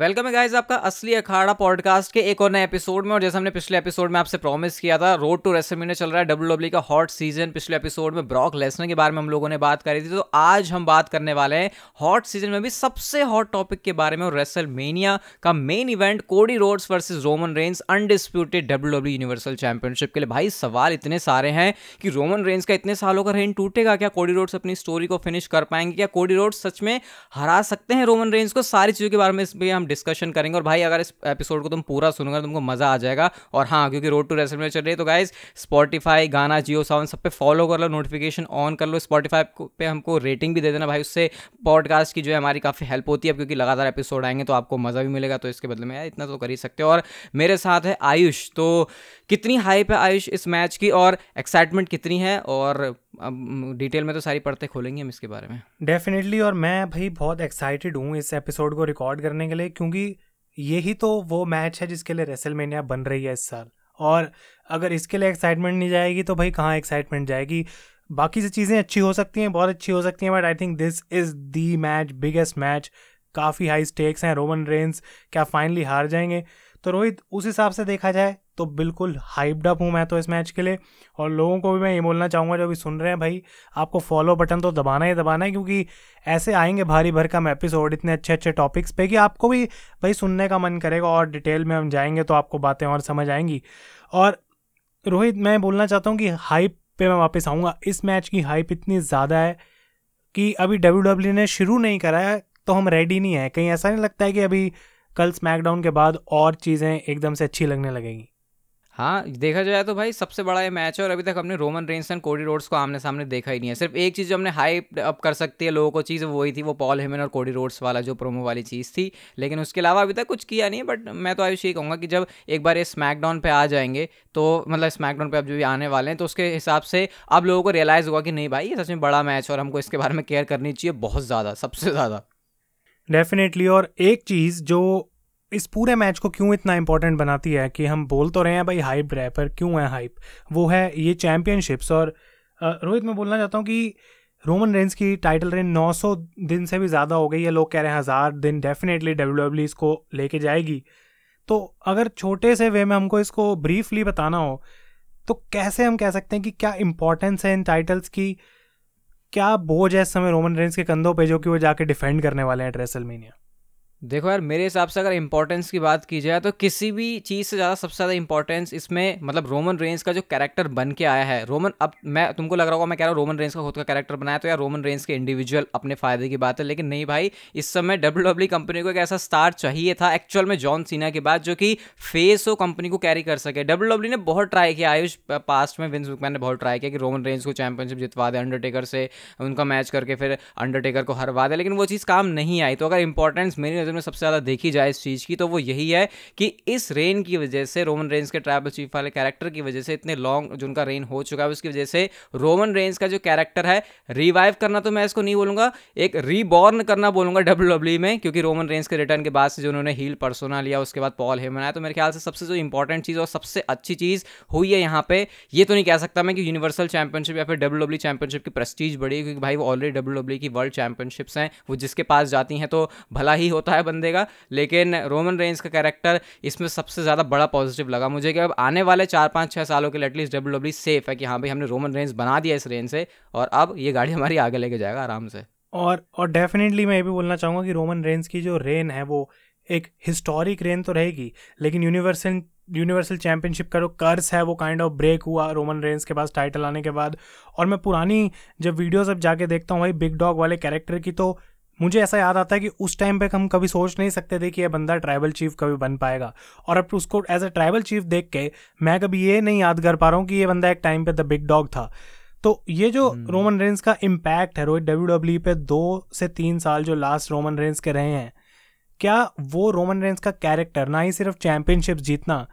Welcome है guys आपका असली अखाड़ा पॉडकास्ट के एक और नए एपिसोड में। और जैसे हमने पिछले एपिसोड में आपसे प्रॉमिस किया था रोड टू रेसलमेनिया चल रहा है डब्ल्यू डब्ल्यू का हॉट सीज़न पिछले एपिसोड में ब्रॉक लेसनर के बारे में हम लोगों ने बात करी थी। तो आज हम बात करने वाले हैं हॉट सीज़न में भी सबसे हॉट टॉपिक के बारे में और रेसलमेनिया का main event Cody Rhodes versus Roman Reigns undisputed W W universal championship के लिए। भाई, सवाल इतने सारे हैं कि रोमन रेंस का इतने सालों का रेन टूटेगा, क्या कोडी रोड्स अपनी स्टोरी को फिनिश कर पाएँगे? क्या कोडी रोड्स सच में हरा सकते हैं रोमन रेंस को? सारी चीज़ों के बारे में हम डिस्कशन करेंगे। और भाई, अगर इस एपिसोड को तुम पूरा सुनोगे, तुमको मज़ा आ जाएगा। और हाँ क्योंकि रोड टू रेसल में चल रही है तो गाइज़ स्पॉटीफाई गाना जियो सावन सब पे फॉलो कर लो नोटिफिकेशन ऑन कर लो। स्पॉटीफाई पे हमको रेटिंग भी दे देना भाई। उससे पॉडकास्ट की जो है हमारी काफ़ी हेल्प होती है। क्योंकि लगातार एपिसोड आएँगे तो आपको मज़ा भी मिलेगा तो इसके बदले में यार इतना तो कर ही सकते हो। और मेरे साथ है आयुष तो कितनी हाइप है आयुष इस मैच की और एक्साइटमेंट कितनी है? और, अब डिटेल में तो सारी पढ़ते खोलेंगे हम इसके बारे में। डेफिनेटली और मैं भाई बहुत एक्साइटेड हूँ इस एपिसोड को रिकॉर्ड करने के लिए, क्योंकि यही तो वो मैच है जिसके लिए रेसलमेनिया बन रही है इस साल। और अगर इसके लिए एक्साइटमेंट नहीं जाएगी तो भाई कहाँ एक्साइटमेंट जाएगी? बाकी से चीज़ें अच्छी हो सकती हैं, बहुत अच्छी हो सकती हैं but I think this is the match biggest match काफ़ी हाई स्टेक्स हैं, रोमन रेंस क्या फाइनली हार जाएँगे? तो रोहित, उस हिसाब से देखा जाए तो बिल्कुल हाइप्ड अप हूँ मैं तो इस मैच के लिए। और लोगों को भी मैं ये बोलना चाहूँगा, जो भी सुन रहे हैं, भाई, आपको फॉलो बटन तो दबाना ही दबाना है, क्योंकि ऐसे आएँगे भारी भर भरकम एपिसोड इतने अच्छे अच्छे टॉपिक्स पे कि आपको भी, भाई, सुनने का मन करेगा और डिटेल में हम जाएँगे तो आपको बातें और समझ आएँगी। और रोहित, मैं बोलना चाहता हूँ कि हाइप पे मैं वापस आऊँगा। इस मैच की हाइप इतनी ज़्यादा है कि अभी डब्ल्यू ने शुरू नहीं करा है तो हम रेडी नहीं है। कहीं ऐसा नहीं लगता है कि अभी कल स्मैकडाउन के बाद और चीज़ें एकदम से अच्छी लगने लगेंगी। हाँ देखा जाए तो भाई सबसे बड़ा ये मैच है और अभी तक हमने Roman Reigns and Cody Rhodes को आमने सामने देखा ही नहीं है। सिर्फ़ एक चीज़ जो हमने हाइप अप कर सकती है लोगों को चीज़ वही थी, वो पॉल हेमन और कोडी रोड्स वाला जो प्रोमो वाली चीज़ थी। लेकिन उसके अलावा अभी तक कुछ किया नहीं है बट मैं तो आयुष ये कहूँगा कि जब एक बार ये स्मैकडाउन पे आ जाएँगे तो मतलब स्मैकडाउन पे अब जो भी आने वाले हैं तो उसके हिसाब से अब लोगों को रियलाइज़ होगा कि नहीं भाई, ये सच में बड़ा मैच और हमको इसके बारे में केयर करनी चाहिए बहुत ज़्यादा, सबसे ज़्यादा। डेफिनेटली और एक चीज़ जो इस पूरे मैच को क्यों इतना इंपॉर्टेंट बनाती है कि हम बोल तो रहे हैं, भाई हाइप रहे पर क्यों है हाइप वो है ये चैम्पियनशिप्स और रोहित, मैं बोलना चाहता हूँ कि रोमन रेंस की टाइटल रेन 900 दिन से भी ज़्यादा हो गई है, लोग कह रहे हैं हज़ार दिन डेफिनेटली डब्ल्यू डब्ल्यू इसको लेके जाएगी। तो अगर छोटे से वे में हमको इसको ब्रीफली बताना हो तो कैसे हम कह सकते हैं कि क्या इंपॉर्टेंस है इन टाइटल्स की? क्या बोझ है इस समय रोमन रेंस के कंधों पे जो कि वो जाके डिफेंड करने वाले हैं ट्रेसलमेनिया देखो यार, मेरे हिसाब से अगर इंपॉर्टेंस की बात की जाए तो किसी भी चीज़ से ज़्यादा सबसे ज़्यादा इंपॉर्टेंस इसमें मतलब रोमन रेंस का जो कैरेक्टर बन के आया है। रोमन अब मैं, तुमको लग रहा होगा, मैं कह रहा हूँ रोमन रेंस का खुद का कैरेक्टर बनाया तो यार रोमन रेंस के इंडिविजुअल अपने फ़ायदे की बात है। लेकिन नहीं भाई, इस समय डब्ल्यू डब्ल्यू कंपनी को एक ऐसा स्टार चाहिए था एक्चुअल में जॉन सीना के बाद, जो कि फेस हो कंपनी को कैरी कर सके। डब्ल्यू डब्ल्यू ने बहुत ट्राई किया, आयुष पास्ट में विंस मैन ने बहुत ट्राई किया कि रोमन रेंस को चैंपियनशिप जितवा दे अंडरटेकर से उनका मैच करके फिर अंडरटेकर को हरवा दे, लेकिन वो चीज़ काम नहीं आई। तो अगर इंपॉर्टेंस मेरी नज़र में सबसे ज़्यादा देखी जाए इस चीज़ की तो वो यही है कि इस रेन की वजह से रोमन रेंस के ट्राइबल चीफ वाले कैरेक्टर की वजह से इतने लॉन्ग जो उनका रेन हो चुका है, उसकी वजह से रोमन रेंस का जो कैरेक्टर है रिवाइव करना तो मैं इसको नहीं बोलूँगा, एक रीबॉर्न करना बोलूँगा डब्ल्यू में, क्योंकि रोमन रेंस के रिटर्न के बाद से जो उन्होंने हील परसोना लिया, उसके बाद पॉल हेमन आया तो मेरे ख्याल से सबसे जो इंपॉर्टेंट चीज़ और सबसे अच्छी चीज़ हुई है यहाँ पे, ये तो नहीं कह सकता मैं कि यूनिवर्सल चैंपियनशिप या फिर डब्ल्यू डब्ल्यू चैंपियनशिप की प्रेस्टीज बढ़ी क्योंकि भाई वो ऑलरेडी डब्ल्यू डब्ल्यू की वर्ल्ड चैंपियनशिप्स हैं, वो जिसके पास जाती हैं तो भला ही होता है बंदे का, लेकिन रोमन रेंज का कैरेक्टर इसमें सबसे ज़्यादा बड़ा पॉजिटिव लगा मुझे कि अब आने वाले चार पाँच छः सालों के लिए एटलीस्ट डब्ल्यू डब्ल्यू सेफ़ है कि हाँ भाई हमने रोमन रेंज बना दिया इस रेंज से और अब ये गाड़ी हमारी आगे लेके जाएगा आराम से। और और डेफिनेटली मैं ये भी बोलना चाहूँगा कि रोमन रेंज की जो रेन है वो एक हिस्टोरिक रेन तो रहेगी, लेकिन यूनिवर्सल यूनिवर्सल चैंपियनशिप का जो कर्स है वो काइंड ऑफ़ ब्रेक हुआ रोमन रेंस के पास टाइटल आने के बाद। और मैं पुरानी जब वीडियोस अब जाके देखता हूँ भाई बिग डॉग वाले कैरेक्टर की तो मुझे ऐसा याद आता है कि उस टाइम पे हम कभी सोच नहीं सकते थे कि ये बंदा ट्राइबल चीफ कभी बन पाएगा और अब उसको एज अ ट्राइबल चीफ देख के मैं कभी ये नहीं याद कर पा रहा हूँ कि ये बंदा एक टाइम पे द बिग डॉग था तो ये जो रोमन हम्म। रेंस का इम्पैक्ट है रोहित डब्ल्यू डब्ल्यू पे दो से तीन साल जो लास्ट रोमन रेंस के रहे हैं क्या वो रोमन रेंस का कैरेक्टर ना ही सिर्फ़ चैंपियनशिप जीतना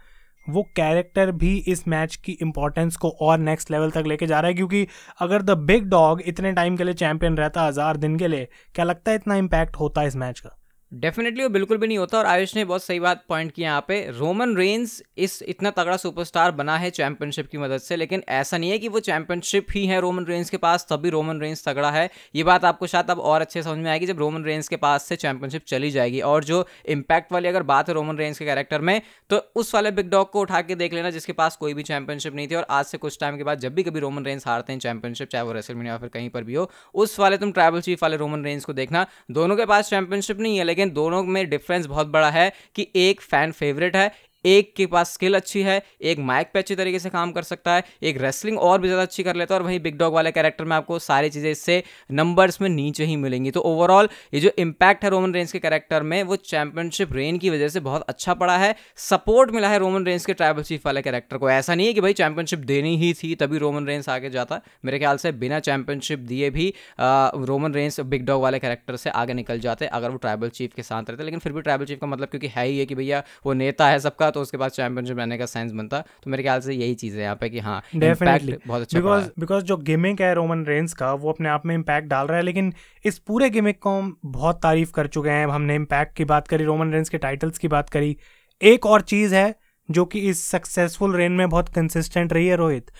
वो कैरेक्टर भी इस मैच की इंपॉर्टेंस को और नेक्स्ट लेवल तक लेके जा रहा है, क्योंकि अगर द बिग डॉग इतने टाइम के लिए चैंपियन रहता, हज़ार दिन के लिए, क्या लगता है इतना इम्पैक्ट होता है इस मैच का? डेफिनेटली वो बिल्कुल भी नहीं होता और आयुष ने बहुत सही बात पॉइंट किया यहाँ पे। रोमन रेंस इस इतना तगड़ा सुपरस्टार बना है चैंपियनशिप की मदद से, लेकिन ऐसा नहीं है कि वो चैंपियनशिप ही है रोमन रेंस के पास, तभी रोमन रेंस तगड़ा है। ये बात आपको शायद अब और अच्छे समझ में आएगी जब रोमन रेंस के पास से चैंपियनशिप चली जाएगी। और जो इम्पैक्ट वाली अगर बात है रोमन रेंस के कैरेक्टर में तो उस वाले बिग डॉग को उठा के देख लेना जिसके पास कोई भी चैंपियनशिप नहीं थी और आज से कुछ टाइम के बाद जब भी कभी रोमन रेंस हारते हैं चैंपियनशिप चाहे वो रेसल या फिर कहीं पर भी हो, उस वाले तुम ट्राइबल चीफ वाले रोमन रेंस को देखना। दोनों के पास चैंपियनशिप नहीं है लेकिन दोनों में डिफरेंस बहुत बड़ा है कि एक फ़ैन फेवरेट है एक के पास स्किल अच्छी है, एक माइक पे अच्छी तरीके से काम कर सकता है, एक रेसलिंग और भी ज़्यादा अच्छी कर लेता है और वहीं बिग डॉग वाले कैरेक्टर में आपको सारी चीज़ें इससे नंबर्स में नीचे ही मिलेंगी। तो ओवरऑल ये जो इम्पैक्ट है रोमन रेंज के कैरेक्टर में, वो चैंपियनशिप रेन की वजह से बहुत अच्छा पड़ा है। सपोर्ट मिला है रोमन रेंज के ट्राइबल चीफ वाले कैरेक्टर को। ऐसा नहीं है कि भाई चैंपियनशिप देनी ही थी तभी रोमन रेंज आगे जाता। मेरे ख्याल से बिना चैंपियनशिप दिए भी रोमन रेंज बिग डॉग वाले कैरेक्टर से आगे निकल जाते, अगर वो ट्राइबल चीफ के साथ रहते। लेकिन फिर भी ट्राइबल चीफ का मतलब क्योंकि है ही है कि भैया वो नेता है सबका तो उसके बाद चैंपियनशिप रहने का साइंस बनता तो मेरे ख्याल से यही चीज़ है यहाँ पे कि हाँ डेफिनेटली बहुत अच्छा बिकॉज़ बिकॉज़ जो गेमिंग है रोमन रेंस का वो अपने आप में इम्पैक्ट डाल रहा है लेकिन इस पूरे गेमिंग को हम बहुत तारीफ़ कर चुके हैं। हमने इम्पैक्ट की बात करी रोमन रेंस के टाइटल्स की बात करी। एक और चीज़ है जो कि इस सक्सेसफुल रेन में बहुत कंसिस्टेंट रही है रोहित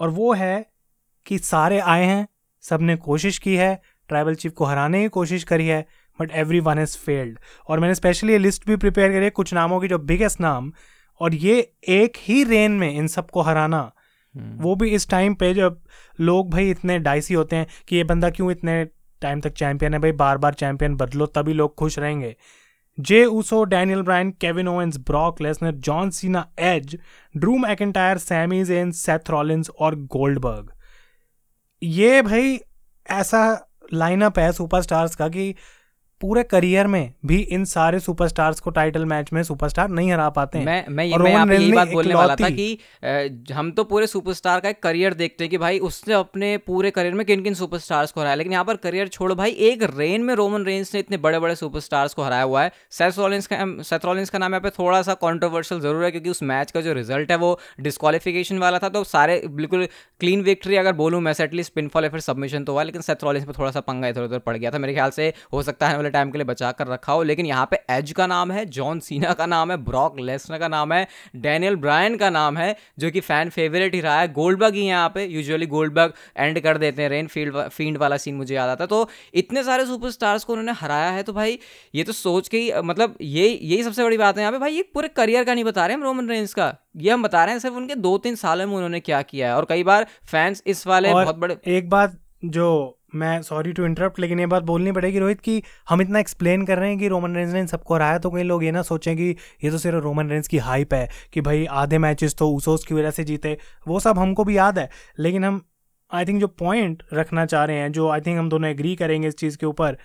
और वो है कि सारे आए हैं सबने कोशिश की है ट्राइबल चीफ को हराने की कोशिश करी है but every one is failed और मैंने स्पेशली ये लिस्ट भी प्रिपेयर करी है कुछ नामों की जो बिगेस्ट नाम और ये एक ही रेन में इन सबको हराना। हम्म। वो भी इस टाइम पे जब लोग भाई इतने डाइसी होते हैं कि ये बंदा क्यों इतने टाइम तक चैंपियन है भाई बार बार चैंपियन बदलो तभी लोग खुश रहेंगे। Jey Uso Daniel Bryan Kevin Owens Brock Lesnar John Cena Edge Drew McIntyre Sami Zayn Seth Rollins और गोल्डबर्ग ये भाई ऐसा लाइनअप है सुपरस्टार्स का कि पूरे करियर में भी इन सारे सुपरस्टार्स को टाइटल मैच में सुपरस्टार नहीं हरा पाते हैं। मैं मैं ये मैं पे यही बात बोलने वाला था कि हम तो पूरे सुपरस्टार का एक करियर देखते हैं कि भाई उसने अपने पूरे करियर में किन किन सुपरस्टार्स को हराया। लेकिन यहाँ पर करियर छोड़ो भाई एक रेन में रोमन रेंस ने इतने बड़े बड़े सुपरस्टार्स को हराया हुआ है। सेथ रॉलिंस का सेथ रॉलिंस का नाम यहाँ पे थोड़ा सा कॉन्ट्रोवर्शियल ज़रूर है क्योंकि उस मैच का जो रिज़ल्ट है वो डिस्कालिफिकेशन वाला था तो सारे बिल्कुल क्लीन विक्ट्री अगर बोलूँ मैं एटलीस्ट पिनफॉल या फिर सबमिशन तो हुआ लेकिन सेथ रॉलिंस पर थोड़ा सा पंगा इधर उधर पड़ गया था। मेरे ख्याल से हो सकता है वाले टाइम के लिए बचा कर रखा हो लेकिन यहाँ पे एज का नाम है जॉन सीना का नाम है ब्रॉक लेसनर का नाम है डैनियल ब्रायन का नाम है जो कि फ़ैन फेवरेट ही रहा है। गोल्डबर्ग ही यहाँ पे यूजुअली गोल्डबर्ग एंड कर देते हैं रेन फ़ील्ड फ़ील्ड वाला सीन मुझे याद आता तो इतने सारे सुपरस्टार्स को उन्होंने हराया है तो भाई ये तो सोच के ही मतलब ये यही सबसे बड़ी बात है यहाँ पे। भाई ये पूरे करियर का नहीं बता रहे हम रोमन रेंस का। ये हम बता रहे हैं सिर्फ़ उनके दो तीन सालों में उन्होंने क्या किया है और कई बार फैंस इस वाले बहुत बड़े एक बात जो मैं सॉरी टू इंटरप्ट लेकिन ये बात बोलनी पड़ेगी रोहित कि हम इतना एक्सप्लेन कर रहे हैं कि रोमन रेंज ने सबको हराया तो कई लोग ये ना सोचें कि ये तो सिर्फ़ रोमन रेंज की हाइप है कि भाई आधे मैचेस तो ऊसोस की वजह से जीते, वो सब हमको भी याद है। लेकिन हम आई थिंक जो पॉइंट रखना चाह रहे हैं, जो आई थिंक हम दोनों एग्री करेंगे इस चीज़ के ऊपर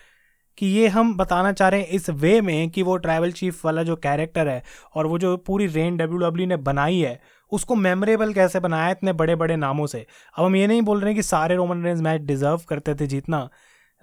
कि ये हम बताना चाह रहे हैं इस वे में कि वो ट्राइबल चीफ वाला जो कैरेक्टर है और वो जो पूरी रेन डब्ल्यू डब्ल्यू ने बनाई है, उसको मेमोरेबल कैसे बनाया इतने बड़े बड़े नामों से? अब हम ये नहीं बोल रहे हैं कि सारे रोमन रेंज मैच डिजर्व करते थे जीतना,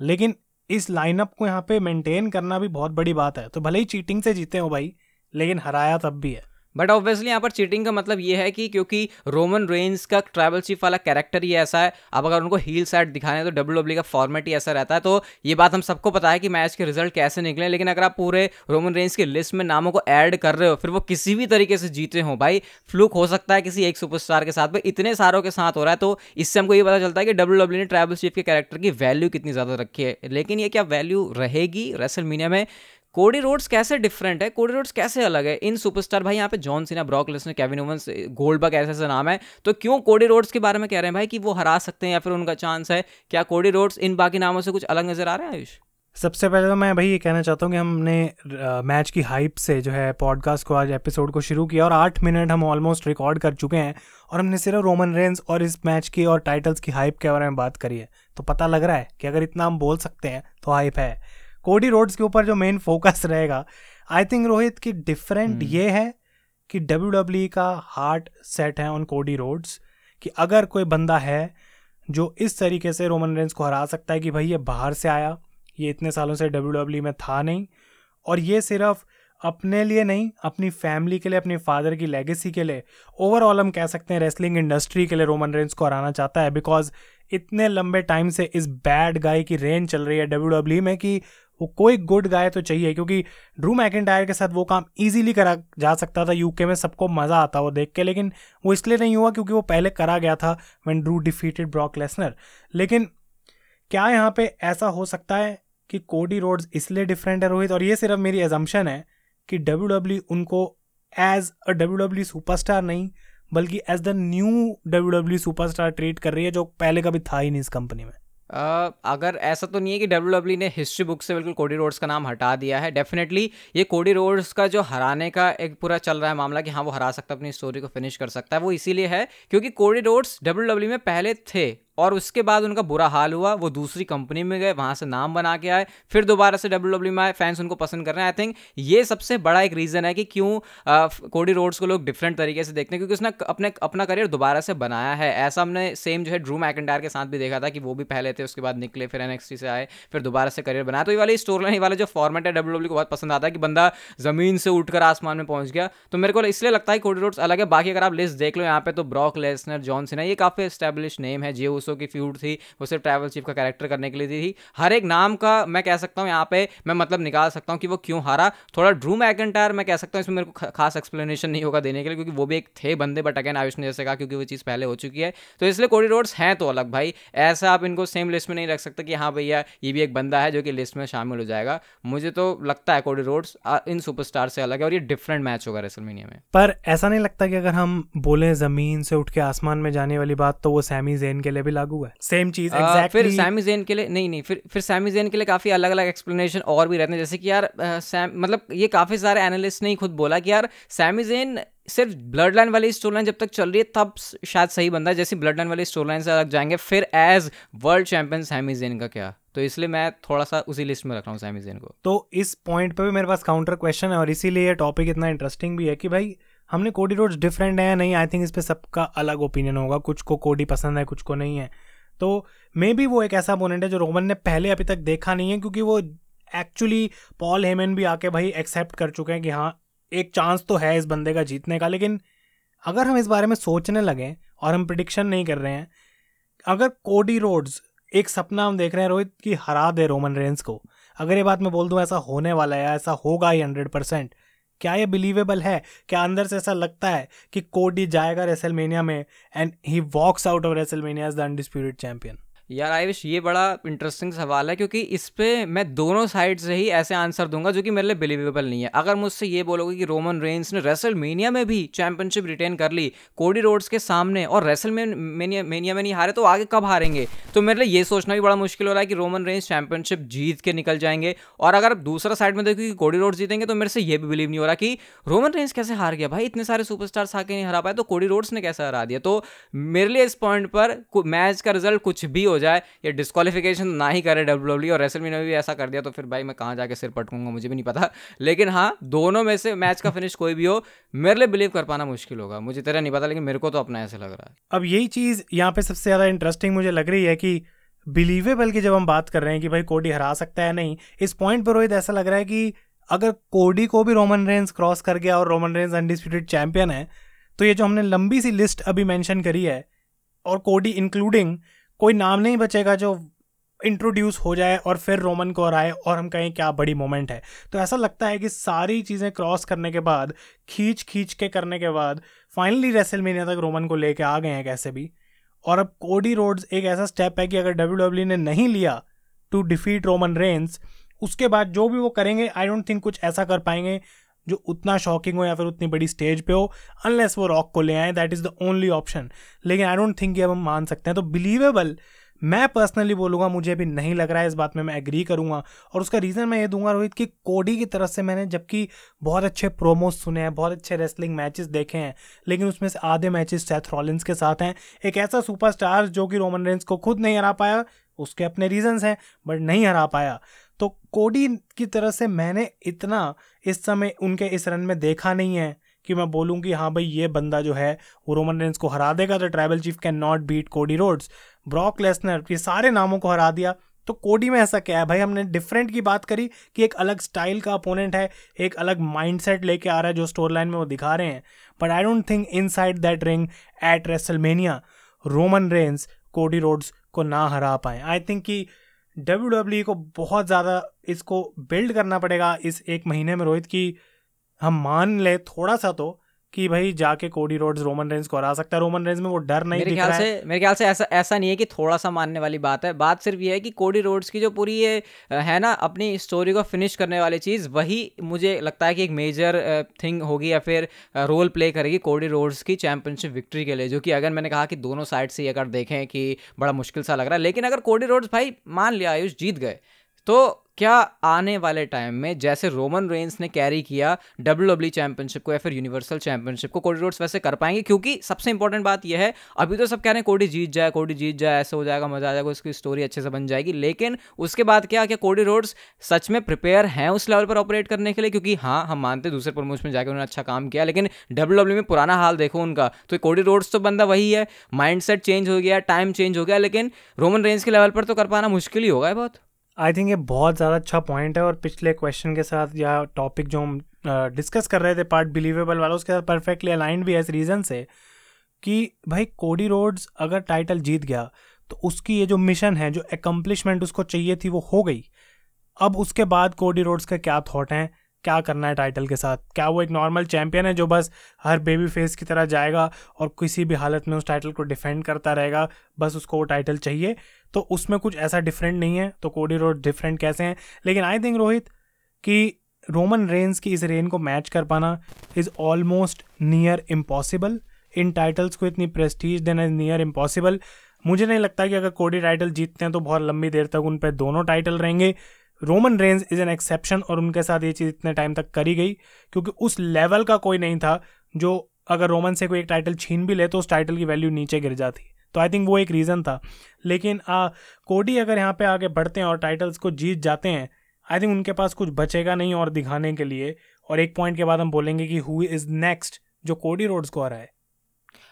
लेकिन इस लाइनअप को यहाँ पे मेंटेन करना भी बहुत बड़ी बात है। तो भले ही चीटिंग से जीते हो भाई, लेकिन हराया तब भी है। बट ऑब्वियसली यहाँ पर चीटिंग का मतलब ये है कि क्योंकि रोमन रेंज का ट्राइबल चीफ वाला कैरेक्टर ही ऐसा है, अब अगर उनको हील साइड दिखाने तो डब्ल्यू डब्ल्यू का फॉर्मेट ही ऐसा रहता है तो ये बात हम सबको पता है कि मैच के रिज़ल्ट कैसे निकले लेकिन अगर आप पूरे रोमन रेंज की लिस्ट में नामों को ऐड कर रहे हो, फिर वो किसी भी तरीके से जीते हो भाई फ्लूक हो सकता है किसी एक सुपरस्टार के साथ भाई इतने सारों के साथ हो रहा है तो इससे हमको ये पता चलता है कि डब्ल्यू डब्ल्यू ने ट्राइबल चीफ के कैरेक्टर की वैल्यू कितनी ज़्यादा रखी है, लेकिन ये क्या वैल्यू रहेगी रेसल में? कोडी रोड्स कैसे डिफरेंट है? कोडी रोड्स कैसे अलग है? इन सुपरस्टार भाई, यहाँ पे John Cena Brock Lesnar Kevin Owens, Goldberg ऐसे ऐसे नाम है। तो क्यों कोडी रोड्स के बारे में कह रहे हैं भाई कि वो हरा सकते हैं या फिर उनका चांस है? क्या कोडी रोड्स इन बाकी नामों से कुछ अलग नज़र आ रहे हैं, आयुष? सबसे पहले तो मैं भाई ये कहना चाहता हूँ कि हमने मैच की हाइप से जो है पॉडकास्ट को आज एपिसोड को शुरू किया और आठ मिनट हम ऑलमोस्ट रिकॉर्ड कर चुके हैं और हमने सिर्फ़ रोमन रेंज और इस मैच की और टाइटल्स की हाइप के बारे में बात करी है। तो पता लग रहा है कि अगर इतना हम बोल सकते हैं तो हाइप है। कोडी रोड्स के ऊपर जो मेन फोकस रहेगा आई थिंक रोहित की डिफरेंट hmm. ये है कि डब्ल्यू डब्ल्यू e का हार्ट सेट है ऑन कोडी रोड्स कि अगर कोई बंदा है जो इस तरीके से रोमन रेंस को हरा सकता है कि भाई ये बाहर से आया ये इतने सालों से डब्ल्यू डब्ल्यू e में था नहीं और ये सिर्फ़ अपने लिए नहीं अपनी फैमिली के लिए अपनी फादर की लेगेसी के लिए ओवरऑल हम कह सकते हैं रेसलिंग इंडस्ट्री के लिए रोमन रेंस को हराना चाहता है बिकॉज़ इतने लंबे टाइम से इस बैड गाय की रेंज चल रही है डब्ल्यू डब्ल्यू e में कि वो कोई गुड गाय तो चाहिए, क्योंकि ड्रू मैकेंटायर के साथ वो काम इजीली करा जा सकता था यूके में सबको मज़ा आता वो देख के, लेकिन वो इसलिए नहीं हुआ क्योंकि वो पहले करा गया था when Drew defeated Brock Lesnar. लेकिन क्या यहाँ पे ऐसा हो सकता है कि कोडी रोड्स इसलिए डिफरेंट है रोहित? और ये सिर्फ़ मेरी एजम्पन है कि डब्ल्यू डब्ल्यू e उनको as a W W superstar नहीं, बल्कि as the new W W superstar treat कर रही है, जो पहले कभी था ही नहीं इस कंपनी में। Uh, अगर ऐसा तो नहीं है कि डब्ल्यू डब्ल्यू e ने हिस्ट्री बुक से बिल्कुल कोडी रोड्स का नाम हटा दिया है। डेफिनेटली ये कोडी रोड्स का जो हराने का एक पूरा चल रहा है मामला कि हाँ वो हरा सकता है अपनी स्टोरी को फिनिश कर सकता है वो इसीलिए है क्योंकि कोडी रोड्स डब्ल्यू डब्ल्यू में पहले थे। और उसके बाद उनका बुरा हाल हुआ, वो दूसरी कंपनी में गए, वहाँ से नाम बना के आए, फिर दोबारा से डब्ल्यू डब्ल्यू में आए फैंस उनको पसंद कर रहे हैं। आई थिंक ये सबसे बड़ा एक रीज़न है कि क्यों कोडी रोड्स को लोग डिफरेंट तरीके से देखते हैं, क्योंकि उसने अपने, अपना करियर दोबारा से बनाया है। ऐसा हमने सेम जो है ड्रू मैकेंडायर के साथ भी देखा था कि वो भी पहले थे, उसके बाद निकले, फिर एन से आए, फिर दोबारा से करियर बनाया। तो ये वाली स्टोर लाइन वाला जो फॉर्मेट है डब्ल्यू को बहुत पसंद आता है कि बंदा ज़मीन से उठकर आसमान में पहुँच गया। तो मेरे को इसलिए लगता है कोडी रोड्स अलग है, बाकी अगर आप लिस्ट देख लो यहाँ पे तो ब्रॉक लेसनर जॉन सिन्हा ये काफ़ी स्टैब्लिश नेम है जियो की फ्यूड थी, वो सिर्फ़ ट्रैवल चीफ का कैरेक्टर करने के लिए थी। हर एक नाम का मैं कह सकता हूँ, यहाँ पे मैं मतलब निकाल सकता हूँ कि वो क्यों हारा। थोड़ा ड्रू मैकेंटायर मैं कह सकता हूँ, इसमें मेरे को खास एक्सप्लेनेशन नहीं होगा देने के लिए, क्योंकि वो भी एक थे बंदे बट अगेन आयुष ने जैसे कहा, क्योंकि वो चीज़ पहले हो चुकी है। तो इसलिए कोडी रोड्स हैं तो अलग भाई। ऐसा आप इनको सेम लिस्ट में नहीं रख सकते कि हाँ भैया, ये भी एक बंदा है जो कि लिस्ट में शामिल हो जाएगा। मुझे तो लगता है कोडी रोड्स इन सुपरस्टार से अलग है और ये डिफरेंट मैच होगा रेसलमेनिया में। पर ऐसा नहीं लगता कि अगर हम बोले ज़मीन से उठ के आसमान में जाने वाली बात तो वो सैमी जेन के लिए लागू है। सेम चीज़ exactly फिर सैमी जेन के लिए नहीं नहीं फिर फिर सैमी जेन के लिए काफ़ी अलग अलग एक्सप्लेनेशन और भी रहते हैं। जैसे कि यार सैम मतलब ये काफ़ी सारे एनालिस्ट ने ही खुद बोला कि यार सैमी जेन सिर्फ़ ब्लड लाइन वाली स्टोर लाइन जब तक चल रही है तब शायद सही बंदा है। जैसे ब्लड लाइन वाली स्टोर लाइन से अलग जाएँगे फिर as world champion Sami Zayn का क्या? तो इसलिए मैं थोड़ा सा उसी लिस्ट में रख रहा हूँ सैमी जेन को। तो इस पॉइंट पे भी मेरे पास काउंटर क्वेश्चन है और इसीलिए ये टॉपिक इतना इंटरेस्टिंग भी है कि भाई हमने कोडी रोड्स डिफरेंट है नहीं? आई थिंक इस पर सबका अलग ओपिनियन होगा। कुछ को कोडी पसंद है, कुछ को नहीं है। तो मे बी वो एक ऐसा अपोनेंट है जो रोमन ने पहले अभी तक देखा नहीं है क्योंकि वो एक्चुअली पॉल हेमन भी आके भाई एक्सेप्ट कर चुके हैं कि हाँ एक चांस तो है इस बंदे का जीतने का, लेकिन अगर हम इस बारे में सोचने लगें और हम प्रिडिक्शन नहीं कर रहे हैं, अगर कोडी रोड्स एक सपना हम देख रहे हैं रोहित कि हरा दे रोमन रेंस को, अगर ये बात मैं बोल दूँ ऐसा होने वाला है ऐसा होगा ही हंड्रेड परसेंट क्या ये बिलीवेबल है? क्या अंदर से ऐसा लगता है कि कोडी जाएगा रेसलमेनिया में and he walks out of WrestleMania as the undisputed champion यार आयुष, ये बड़ा इंटरेस्टिंग सवाल है क्योंकि इस पर मैं दोनों साइड से ही ऐसे आंसर दूँगा जो कि मेरे लिए बिलीवेबल नहीं है। अगर मुझसे ये बोलोगे कि रोमन रेंस ने रेसल में भी चैंपियनशिप रिटेन कर ली कोडी रोड्स के सामने और रेसल मेनिया मेनिया में नहीं हारे तो आगे कब हारेंगे? तो मेरे लिए ये सोचना भी बड़ा मुश्किल हो रहा है कि रोमन रेंस चैंपियनशिप जीत के निकल जाएँगे और अगर दूसरा साइड में देखो कि कोडी रोड्स जीतेंगे तो मेरे से ये भी बिलीव नहीं हो रहा कि रोमन रेंस कैसे हार गया? भाई, इतने सारे सुपरस्टार्स आके नहीं हरा पाए तो कोडी रोड्स ने कैसे हरा दिया? तो मेरे लिए इस पॉइंट पर मैच का रिज़ल्ट कुछ भी हो जाए, या डिस्क डिस्कालिफिकेशन ना ही करे डब्ल्यू e और रेसल में भी ऐसा कर दिया तो फिर भाई मैं कहाँ जाके सिर पटकूँगा, मुझे भी नहीं पता। लेकिन हाँ दोनों में से मैच का फिनिश कोई भी हो, मेरे लिए बिलीव कर पाना मुश्किल होगा। मुझे तेरा नहीं पता, लेकिन मेरे को तो अपना ऐसे लग रहा है। अब यही चीज़ यहाँ पे सबसे ज़्यादा इंटरेस्टिंग मुझे लग रही है कि बिलीवेबल की जब हम बात कर रहे हैं कि भाई कोडी हरा सकता है नहीं, इस पॉइंट पर रोहित ऐसा लग रहा है कि अगर कोडी को भी रोमन रेंज क्रॉस कर गया और रोमन रेंज अनडिस्प्यूटेड चैंपियन है तो ये जो हमने लंबी सी लिस्ट अभी मेंशन करी है, और कोडी इंक्लूडिंग कोई नाम नहीं बचेगा जो इंट्रोड्यूस हो जाए और फिर रोमन को हराए और हम कहें क्या बड़ी मोमेंट है। तो ऐसा लगता है कि सारी चीज़ें क्रॉस करने के बाद, खींच खींच के करने के बाद फाइनली रेसलमेनिया तक रोमन को लेके आ गए हैं कैसे भी। और अब कोडी रोड्स एक ऐसा स्टेप है कि अगर डब्ल्यू डब्ल्यू e ने नहीं लिया टू डिफीट रोमन रेंस उसके बाद जो भी वो करेंगे आई डोंट थिंक कुछ ऐसा कर पाएँगे। जो उतना शॉकिंग हो या फिर उतनी बड़ी स्टेज पे हो अनलेस वो रॉक को ले आए that is the only option लेकिन आई डोंट थिंक ये अब हम मान सकते हैं। तो बिलीवेबल मैं पर्सनली बोलूँगा, मुझे अभी नहीं लग रहा है इस बात में मैं एग्री करूँगा। और उसका रीज़न मैं ये दूँगा रोहित कि कोडी की तरफ़ से मैंने जबकि बहुत अच्छे प्रोमोज सुने हैं, बहुत अच्छे रेसलिंग मैचेस देखे हैं, लेकिन उसमें से आधे मैचेस सेथ रॉलिंस के साथ हैं। एक ऐसा सुपरस्टार जो कि रोमन रेंस को खुद नहीं हरा पाया, उसके अपने रीजंस हैं बट नहीं हरा पाया। तो कोडी की तरह से मैंने इतना इस समय उनके इस रन में देखा नहीं है कि मैं बोलूँ कि हाँ भाई, ये बंदा जो है, वो रोमन रेंस को हरा देगा तो tribal chief can not beat Cody Rhodes Brock Lesnar ये सारे नामों को हरा दिया। तो कोडी में ऐसा क्या है? भाई, हमने डिफरेंट की बात करी कि एक अलग स्टाइल का अपोनेंट है, एक अलग माइंडसेट लेके आ रहा है जो स्टोर लाइन में वो दिखा रहे हैं। But I don't think inside that ring at WrestleMania Roman Reigns Cody Rhodes को ना हरा पाए। आई थिंक कि डब्ल्यू डब्ल्यू को बहुत ज़्यादा इसको बिल्ड करना पड़ेगा इस एक महीने में रोहित की, हम मान ले थोड़ा सा तो कि भाई जाके कोडी रोड्स रोमन रेंज को हरा सकता है। रोमन रेंज में वो डर नहीं मेरे ख्याल से मेरे ख्याल से ऐसा ऐसा नहीं है कि थोड़ा सा मानने वाली बात है। बात सिर्फ़ ये है कि कोडी रोड्स की जो पूरी ये है ना अपनी स्टोरी को फिनिश करने वाली चीज़ वही मुझे लगता है कि एक मेजर थिंग होगी या फिर रोल प्ले करेगी कोडी रोड्स की चैंपियनशिप विक्ट्री के लिए जो कि अगर मैंने कहा कि दोनों साइड से अगर देखें कि बड़ा मुश्किल सा लग रहा है। लेकिन अगर कोडी रोड्स भाई मान लिया आयुष जीत गए तो क्या आने वाले टाइम में जैसे रोमन रेंस ने कैरी किया डब्ल्यू डब्ल्यू चैंपियनशिप को या फिर यूनिवर्सल चैंपियनशिप को कोडी रोड्स वैसे कर पाएँगे? क्योंकि सबसे इंपॉर्टेंट बात यह है, अभी तो सब कह रहे हैं कोडी जीत जाए कोडी जीत जाए, ऐसे हो जाएगा, मज़ा आ जाएगा, उसकी स्टोरी अच्छे से बन जाएगी। लेकिन उसके बाद क्या क्या कोडी रोड्स सच में प्रिपेयर हैं उस लेवल पर ऑपरेट करने के लिए? क्योंकि हाँ हम मानते दूसरे प्रमोशन में जाकर उन्होंने अच्छा काम किया, लेकिन डब्ल्यू डब्ल्यू में पुराना हाल देखो उनका। तो कोडी रोड्स तो बंदा वही है माइंड चेंज हो गया टाइम चेंज हो गया, लेकिन रोमन रेंज के लेवल पर तो कर पाना मुश्किल ही होगा बहुत। आई थिंक ये बहुत ज़्यादा अच्छा पॉइंट है और पिछले क्वेश्चन के साथ या टॉपिक जो हम डिस्कस कर रहे थे पार्ट बिलीवेबल वाला, उसके साथ परफेक्टली अलाइंड भी है इस रीज़न से कि भाई कोडी रोड्स अगर टाइटल जीत गया तो उसकी ये जो मिशन है, जो एकम्पलिशमेंट उसको चाहिए थी, वो हो गई। अब उसके बाद कोडी रोड्स का क्या थाट हैं? क्या करना है टाइटल के साथ? क्या वो एक नॉर्मल चैंपियन है जो बस हर बेबी फेस की तरह जाएगा और किसी भी हालत में उस टाइटल को डिफेंड करता रहेगा? बस उसको वो टाइटल चाहिए। तो उसमें कुछ ऐसा डिफरेंट नहीं है। तो कोडी रोड डिफरेंट कैसे हैं? लेकिन आई थिंक रोहित कि रोमन रेंज की इस रेन को मैच कर पाना इज़ ऑलमोस्ट नियर इम्पॉसिबल इन टाइटल्स को इतनी प्रेस्टीज देना इज़ नियर इम्पॉसिबल मुझे नहीं लगता कि अगर कोडी टाइटल जीतते हैं तो बहुत लंबी देर तक उन पर दोनों टाइटल रहेंगे। Roman Reigns is an exception और उनके साथ ये चीज़ इतने टाइम तक करी गई क्योंकि उस लेवल का कोई नहीं था जो अगर रोमन से कोई एक टाइटल छीन भी ले तो उस टाइटल की वैल्यू नीचे गिर जाती। तो आई थिंक वो एक रीज़न था। लेकिन आ, कोडी अगर यहाँ पे आगे बढ़ते हैं और टाइटल्स को जीत जाते हैं आई थिंक उनके पास कुछ बचेगा नहीं और दिखाने के लिए। और एक पॉइंट के बाद हम बोलेंगे कि हु इज़ नेक्स्ट जो कोडी रोड्स को आ रहा है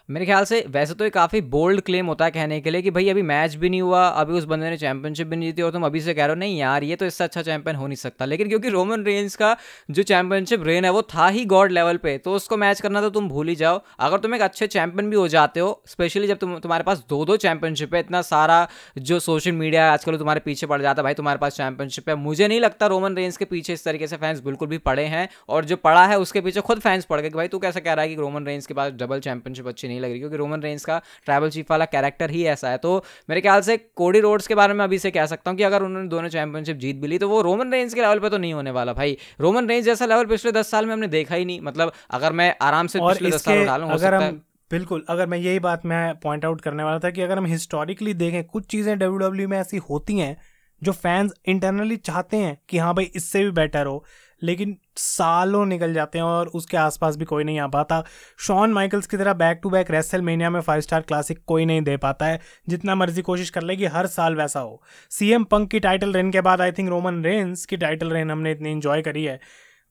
मेरे ख्याल से वैसे तो ये काफ़ी बोल्ड क्लेम होता है कहने के लिए कि भाई अभी मैच भी नहीं हुआ, अभी उस बंदे ने चैंपियनशिप भी नहीं जीती और तुम अभी से कह रहे हो, नहीं यार, ये तो इससे अच्छा चैंपियन हो नहीं सकता। लेकिन क्योंकि रोमन रेंज का जो चैंपियनशिप रेन है, वो था ही गॉड लेवल पे तो उसको मैच करना तो तुम भूल ही जाओ। अगर तुम एक अच्छे चैंपियन भी हो जाते हो स्पेशली जब तुम, तुम्हारे पास दो दो चैंपियनशिप है, इतना सारा जो सोशल मीडिया है, आजकल तुम्हारे पीछे पड़ जाता है, भाई, तुम्हारे पास चैंपियनशिप है। मुझे नहीं लगता रोमन रेंज के पीछे इस तरीके से फैंस बिल्कुल भी पड़े हैं, और जो पड़ा है, उसके पीछे खुद फैंस पड़ गए कि भाई, तू कैसे कह रहा है कि रोमन रेंज के पास डबल चैंपियनशिप अच्छी नहीं लग रही क्योंकि रोमन रेंज का ट्रैवल चीफ वाला कैरेक्टर ही ऐसा है। तो मेरे ख्याल से कोडी रोड्स के बारे में अभी से कह सकता हूँ कि अगर उन्होंने दोनों चैंपियनशिप जीत भी ली तो वो रोमन रेंज के लेवल पे तो नहीं होने वाला भाई। रोमन रेंज जैसा लेवल पिछले दस साल में हमने देखा ही नहीं। मतलब अगर मैं आराम से पिछले दस साल इसके उठा लूँ अगर हम बिल्कुल अगर मैं यही बात मैं पॉइंट आउट करने वाला था कि अगर हम हिस्टोरिकली देखें कुछ चीज़ें डब्ल्यू में ऐसी होती हैं जो फैंस इंटरनली चाहते हैं कि हाँ भाई इससे भी बेटर हो। लेकिन सालों निकल जाते हैं और उसके आसपास भी कोई नहीं आ पाता। शॉन माइकल्स की तरह बैक टू बैक रेसल में फाइव स्टार क्लासिक कोई नहीं दे पाता है। जितना मर्ज़ी कोशिश कर ले कि हर साल वैसा हो। सीएम पंक की टाइटल रेन के बाद आई थिंक रोमन रेंस की टाइटल रेन हमने इतनी इन्जॉय करी है।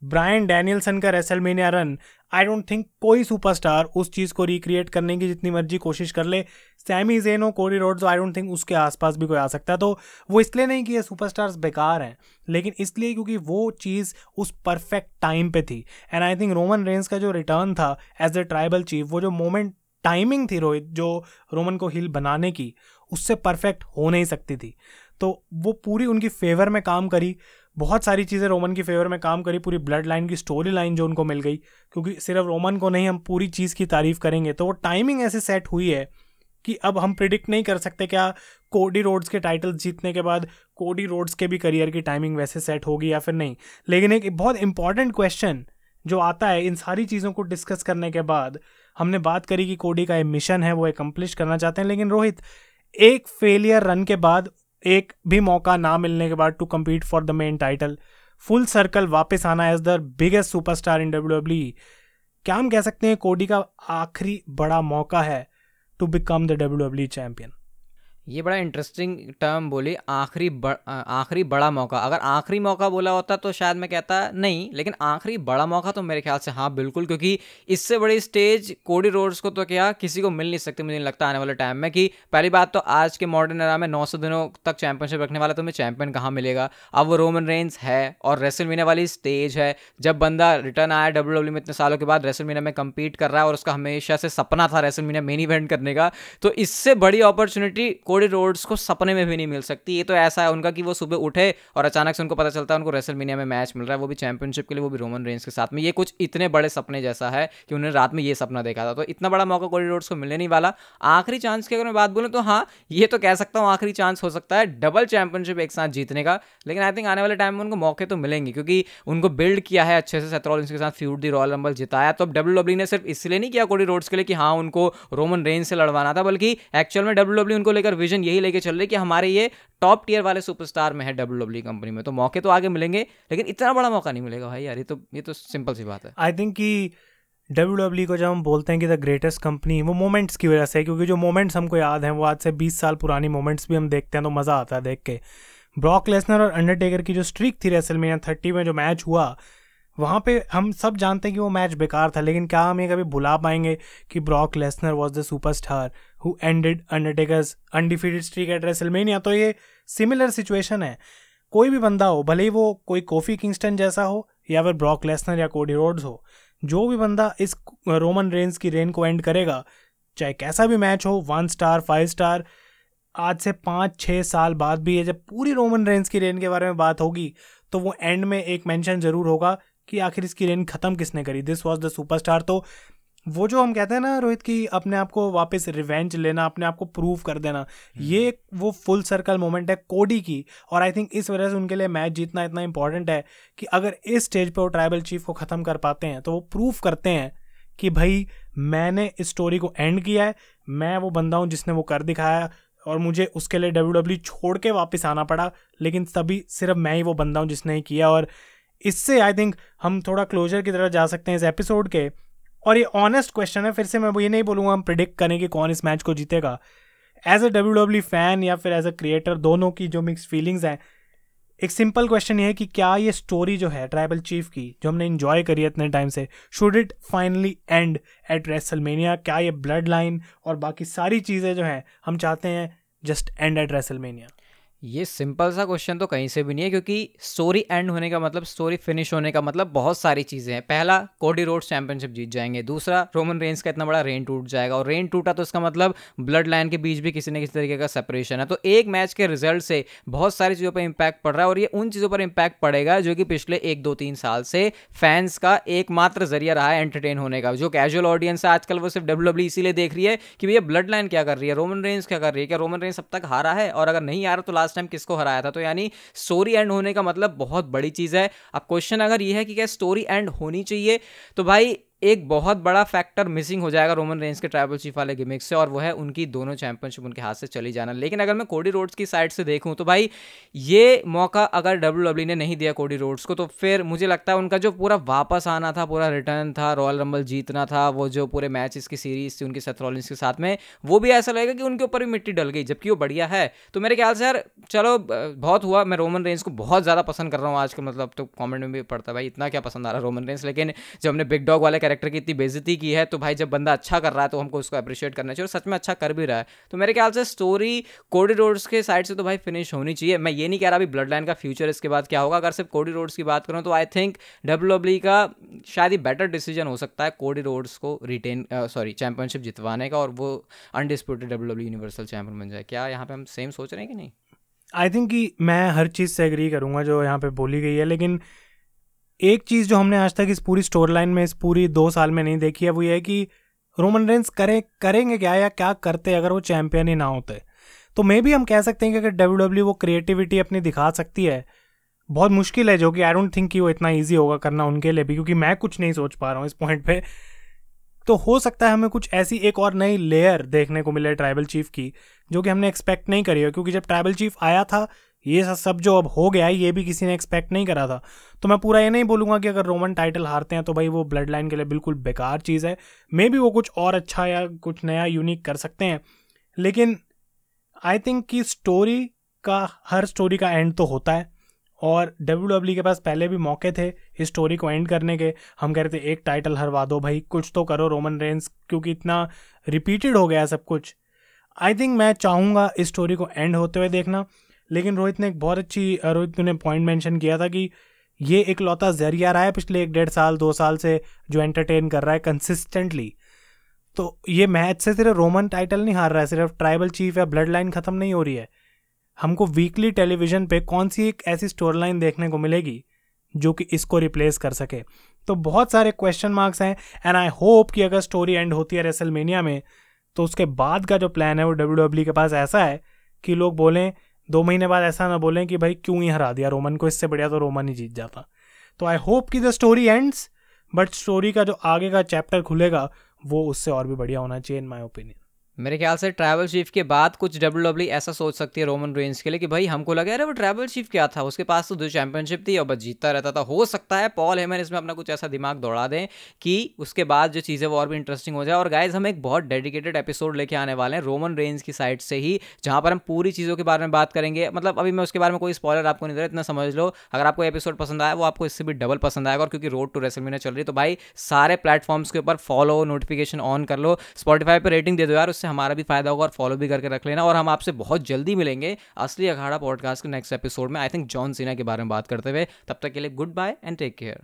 ब्रायन डैनियलसन का WrestleMania run I don't think कोई सुपरस्टार उस चीज़ को रिक्रिएट करने की जितनी मर्ज़ी कोशिश कर ले। Sami Zayn Cody Rhodes I don't think उसके आसपास भी कोई आ सकता। है तो वो इसलिए नहीं कि ये सुपरस्टार्स बेकार हैं, लेकिन इसलिए क्योंकि वो चीज़ उस परफेक्ट टाइम पे थी। And I think Roman Reigns का जो रिटर्न था एज ए ट्राइबल चीफ वो जो मोमेंट टाइमिंग थी रोहित, जो रोमन को हिल बनाने की, उससे परफेक्ट हो नहीं सकती थी। तो वो पूरी उनकी फेवर में काम करी। बहुत सारी चीज़ें रोमन की फेवर में काम करी, पूरी ब्लड लाइन की स्टोरी लाइन जो उनको मिल गई, क्योंकि सिर्फ़ रोमन को नहीं, हम पूरी चीज़ की तारीफ़ करेंगे। तो वो टाइमिंग ऐसे सेट हुई है कि अब हम प्रिडिक्ट नहीं कर सकते क्या कोडी रोड्स के टाइटल जीतने के बाद कोडी रोड्स के भी करियर की टाइमिंग वैसे सेट होगी या फिर नहीं। लेकिन एक बहुत इंपॉर्टेंट क्वेश्चन जो आता है इन सारी चीज़ों को डिस्कस करने के बाद, हमने बात करी कि कोडी का ये मिशन है, वो एकम्प्लिश करना चाहते हैं, लेकिन रोहित, एक फेलियर रन के बाद एक भी मौका ना मिलने के बाद to compete for the main title full circle वापस आना as the biggest superstar in W क्या हम कह सकते हैं कोडी का आखिरी बड़ा मौका है to become the W W champion ये बड़ा इंटरेस्टिंग टर्म बोली, आखिरी आखिरी बड़ा मौका। अगर आखिरी मौका बोला होता तो शायद मैं कहता नहीं, लेकिन आखिरी बड़ा मौका तो मेरे ख्याल से हाँ बिल्कुल, क्योंकि इससे बड़ी स्टेज कोडी रोड्स को तो क्या, किसी को मिल नहीं सकती, मुझे नहीं लगता आने वाले टाइम में कि पहली बात तो आज के मॉडर्न एरा में नौ सौ दिनों तक चैंपियनशिप रखने वाला तुम्हें चैंपियन कहाँ मिलेगा? अब वो रोमन रेंस है और रेसल मीना वाली स्टेज है। जब बंदा रिटर्न आया डब्ल्यू डब्ल्यू में इतने सालों के बाद रेसल मीना में कम्पीट कर रहा है और उसका हमेशा से सपना था रेसल मीना मेन इवेंट करने का तो इससे बड़ी अपॉर्चुनिटी कोडी रोड्स को सपने में भी नहीं मिल सकती। ये तो ऐसा है, उनका कि वो सुबह उठे और अचानक से उनको पता चलता है उनको रेसलमीनिया में मैच मिल रहा है, वो भी चैंपियनशिप के लिए, वो भी रोमन रेंज के साथ में। ये कुछ इतने बड़े सपने जैसा है कि उन्होंने रात में ये सपना देखा था। तो इतना बड़ा मौका कोडी रोड्स को मिलने नहीं वाला। आखिरी चांस की अगर मैं बात बोलूँ तो हाँ ये तो कह सकता हूँ आखिरी चांस हो सकता है डबल चैंपियनशिप एक साथ जीतने का। लेकिन आई थिंक आने वाले टाइम में उनको मौके तो मिलेंगे, क्योंकि उनको बिल्ड किया है अच्छे से। सेथरॉलिंस के साथ फ्यूड दी रॉयल रंबल जिताया। तो अब डब्ल्यू डब्ल्यू ने सिर्फ़ इसलिए नहीं किया कोडी रोड्स के लिए कि हाँ उनको रोमन रेंज से लड़वाना था, बल्कि एक्चुअल में डब्ल्यू डब्ल्यू उनको लेकर विजन यही लेके चल रही कि हमारे ये टॉप टीयर वाले सुपरस्टार में है डब्ल्यू डब्ल्यू कंपनी में। तो मौके तो आगे मिलेंगे, लेकिन इतना बड़ा मौका नहीं मिलेगा भाई यार, ये तो ये तो सिंपल सी बात है। आई थिंक कि डब्ल्यू डब्ल्यू को जब हम बोलते हैं कि द ग्रेटेस्ट कंपनी वो मोमेंट्स की वजह से क्योंकि जो मोमेंट्स हमको याद हैं, वो आज से 20 साल पुरानी मोमेंट्स भी हम देखते हैं तो मज़ा आता है देख के। ब्रॉक लेसनर और अंडरटेकर की जो स्ट्रीक थी रेसलमेनिया थर्टी में जो मैच हुआ वहाँ पे हम सब जानते हैं कि वो मैच बेकार था, लेकिन क्या हम ये कभी भुला पाएँगे कि Brock Lesnar was the superstar who ended Undertaker's undefeated streak at WrestleMania तो ये सिमिलर सिचुएशन है। कोई भी बंदा हो, भले ही वो कोई कोफी किंगस्टन जैसा हो, या फिर ब्रॉक लेसनर या कोडी रोड्स हो, जो भी बंदा इस रोमन रेंज की रेन को एंड करेगा, चाहे कैसा भी मैच हो वन स्टार फाइव स्टार आज से पाँच छः साल बाद भी है जब पूरी रोमन रेंज की रेन के बारे में बात होगी तो वो एंड में एक मेंशन ज़रूर होगा कि आखिर इसकी रेन ख़त्म किसने करी? दिस वॉज़ द सुपरस्टार तो वो जो हम कहते हैं ना रोहित की अपने आप को वापस रिवेंज लेना अपने आप को प्रूव कर देना हम्म। ये वो फुल सर्कल मोमेंट है कोडी की। और आई थिंक इस वजह से उनके लिए मैच जीतना इतना इंपॉर्टेंट है कि अगर इस स्टेज पे वो ट्राइबल चीफ को ख़त्म कर पाते हैं तो वो प्रूव करते हैं कि भाई मैंने इस स्टोरी को एंड किया है मैं वो बंदा हूँ जिसने वो कर दिखाया और मुझे उसके लिए डब्ल्यू डब्ल्यू छोड़ के वापस आना पड़ा लेकिन तभी सिर्फ़ मैं ही वो बंदा हूँ जिसने ही किया और इससे आई थिंक हम थोड़ा क्लोजर की तरफ़ जा सकते हैं इस एपिसोड के। और ये ऑनेस्ट क्वेश्चन है, फिर से मैं ये नहीं बोलूँगा हम प्रिडिक्ट करें कि कौन इस मैच को जीतेगा। As a W W fan या फिर एज अ क्रिएटर दोनों की जो मिक्स फीलिंग्स हैं, एक सिंपल क्वेश्चन ये है कि क्या ये स्टोरी जो है ट्राइबल चीफ की, जो हमने इन्जॉय करी है इतने टाइम से should it finally end at WrestleMania क्या ये ब्लड लाइन और बाकी सारी चीज़ें जो हैं, हम चाहते हैं जस्ट एंड एट रेसलमेनिया ये सिंपल सा क्वेश्चन तो कहीं से भी नहीं है, क्योंकि स्टोरी एंड होने का मतलब स्टोरी फिनिश होने का मतलब बहुत सारी चीज़ें हैं। पहला कोडी रोड चैंपियनशिप जीत जाएँगे। दूसरा रोमन रेंज का इतना बड़ा रेन टूट जाएगा। और रेन टूटा तो इसका मतलब ब्लड लाइन के बीच भी किसी न किसी तरीके का सेपरेशन है। तो एक मैच के रिज़ल्ट से बहुत सारी चीज़ों पर इंपैक्ट पड़ रहा है, और ये उन चीज़ों पर इंपैक्ट पड़ेगा जो कि पिछले एक, दो, तीन साल से फैंस का एकमात्र ज़रिया रहा है एंटरटेन होने का। जो कैजुअल ऑडियंस है, आजकल वो सिर्फ़ डब्ल्यू इसीलिए देख रही है कि भैया ब्लड लाइन क्या कर रही है? रोमन रेंज क्या कर रही है? क्या रोमन रेंज अब तक हारा है? और अगर नहीं आ रहा तो लास्ट टाइम किसको हराया था? तो यानी स्टोरी एंड होने का मतलब बहुत बड़ी चीज़ है। अब क्वेश्चन अगर ये है कि क्या स्टोरी एंड होनी चाहिए? तो भाई एक बहुत बड़ा फैक्टर मिसिंग हो जाएगा रोमन रेंज के ट्राइबल चीफ वाले गिमिक से और वो है उनकी दोनों चैंपियनशिप उनके हाथ से चली जाना। लेकिन अगर मैं कोडी रोड्स की साइड से देखूँ तो भाई ये मौका अगर डब्ल्यू डब्ल्यू ने नहीं दिया कोडी रोड्स को तो फिर मुझे लगता है उनका जो पूरा वापस आना था, पूरा रिटर्न था रॉयल रंबल जीतना था, वो जो पूरे मैच की सीरीज़ थी, उनकी सेथरॉलिन्स के साथ में, वो भी ऐसा लगेगा कि उनके ऊपर भी मिट्टी डल गई, जबकि वो बढ़िया है। तो मेरे ख्याल से यार, चलो, बहुत हुआ, मैं रोमन रेंज को बहुत ज़्यादा पसंद कर रहा हूँ आज का मतलब तो कॉमेंट में भी पड़ता है भाई, इतना क्या पसंद आ रहा है रोमन रेंज लेकिन जब हमने बिग डॉग वाले कैरेक्टर की इतनी बेजती की है तो भाई जब बंदा अच्छा कर रहा है तो हमको उसको अप्रिशिएट करना चाहिए और सच में अच्छा कर भी रहा है। तो मेरे ख्याल से स्टोरी कोडी रोड्स के साइड से तो भाई फिनिश होनी चाहिए। मैं ये नहीं कह रहा अभी ब्लड लाइन का फ्यूचर इसके बाद क्या होगा। अगर सिर्फ़ कोडी रोड्स की बात करूँ तो आई थिंक डब्ल्यू का शायद ही बेटर डिसीज़न हो सकता है कोडी रोड्स को रिटेन सॉरी चैंपियनशिप जितवाने का और वो अनडिस्प्यूटेड डब्ल्यू यूनिवर्सल चैंपियन बन जाए। क्या यहाँ पे हम सेम सोच रहे हैं कि नहीं? आई थिंक कि मैं हर चीज़ से एग्री करूँगा जो यहाँ पे बोली गई है, लेकिन एक चीज़ जो हमने आज तक इस पूरी स्टोरी लाइन में, इस पूरी दो साल में नहीं देखी है, वो ये है कि रोमन रेंस करें, करेंगे क्या या क्या करते अगर वो चैंपियन ही ना होते? तो मे भी हम कह सकते हैं कि अगर डब्ल्यू डब्ल्यू वो क्रिएटिविटी अपनी दिखा सकती है, बहुत मुश्किल है जो कि आई डोंट थिंक कि वो इतना ईजी होगा करना उनके लिए भी, क्योंकि मैं कुछ नहीं सोच पा रहा हूँ इस पॉइंट पे। तो हो सकता है हमें कुछ ऐसी एक और नई लेयर देखने को मिले ट्राइबल चीफ की, जो कि हमने एक्सपेक्ट नहीं करी है, क्योंकि जब ट्राइबल चीफ आया था ये सब जो अब हो गया है, ये भी किसी ने एक्सपेक्ट नहीं करा था। तो मैं पूरा ये नहीं बोलूँगा कि अगर रोमन टाइटल हारते हैं तो भाई वो ब्लड लाइन के लिए बिल्कुल बेकार चीज़ है। मे बी वो कुछ और अच्छा या कुछ नया यूनिक कर सकते हैं। लेकिन आई थिंक कि स्टोरी का, हर स्टोरी का एंड तो होता है। और डब्ल्यू डब्ल्यू के पास पहले भी मौके थे इस स्टोरी को एंड करने के। हम कह रहे थे, एक टाइटल हरवा दो भाई, कुछ तो करो रोमन रेंस क्योंकि इतना रिपीटेड हो गया सब कुछ। आई थिंक मैं चाहूँगा इस स्टोरी को एंड होते हुए देखना। लेकिन रोहित ने एक बहुत अच्छी रोहित ने पॉइंट मेंशन किया था कि ये एक लौता ज़रिया रहा है पिछले एक डेढ़ साल, दो साल से जो एंटरटेन कर रहा है कंसिस्टेंटली तो ये मैच से सिर्फ़ रोमन टाइटल नहीं हार रहा है, सिर्फ़ ट्राइबल चीफ या ब्लड लाइन खत्म नहीं हो रही है। हमको वीकली टेलीविज़न पे कौन सी एक ऐसी स्टोरी लाइन देखने को मिलेगी जो कि इसको रिप्लेस कर सके? तो बहुत सारे क्वेश्चन मार्क्स हैं एंड आई होप कि अगर स्टोरी एंड होती है रेसलमेनिया में तो उसके बाद का जो प्लान है वो डब्ल्यू डब्ल्यू के पास ऐसा है कि लोग बोलें दो महीने बाद ऐसा ना बोलें कि भाई क्यों ही हरा दिया रोमन को, इससे बढ़िया तो रोमन ही जीत जाता। तो आई होप कि the story ends but story का जो आगे का चैप्टर खुलेगा, वो उससे और भी बढ़िया होना चाहिए इन माई ओपिनियन मेरे ख्याल से ट्रैवल चीफ के बाद कुछ डब्ल्यू डब्ल्यू ऐसा सोच सकती है रोमन रेंज के लिए कि भाई हमको लगा, अरे वो ट्रैवल चीफ क्या था? उसके पास तो दो चैंपियनशिप थी और बस जीतता रहता था। हो सकता है पॉल हेमन इसमें अपना कुछ ऐसा दिमाग दौड़ा दें कि उसके बाद जो चीज़ें वो और भी इंटरेस्टिंग हो जाए। और गाइज़ हम एक बहुत डेडिकेटेड एपिसोड लेके आने वाले हैं रोमन रेंज की साइड से ही, जहाँ पर हम पूरी चीज़ों के बारे में बात करेंगे। मतलब अभी मैं उसके बारे में कोई स्पॉलर आपको नहीं दे रहा, इतना समझ लो। अगर आपको एपिसोड पसंद आया, वो आपको इससे भी डबल पसंद आएगा। और क्योंकि रोड टू रेसल रेसलमीना चल रही तो भाई सारे प्लेटफॉर्म्स के ऊपर फॉलो नोटिफिकेशन ऑन कर लो। स्पॉटीफाई पर रेटिंग दे दो यार, उससे हमारा भी फ़ायदा होगा और फॉलो भी करके रख लेना। और हम आपसे बहुत जल्दी मिलेंगे असली अखाड़ा पॉडकास्ट के नेक्स्ट एपिसोड में। आई थिंक जॉन सीना के बारे में बात करते हुए। तब तक के लिए good bye and take care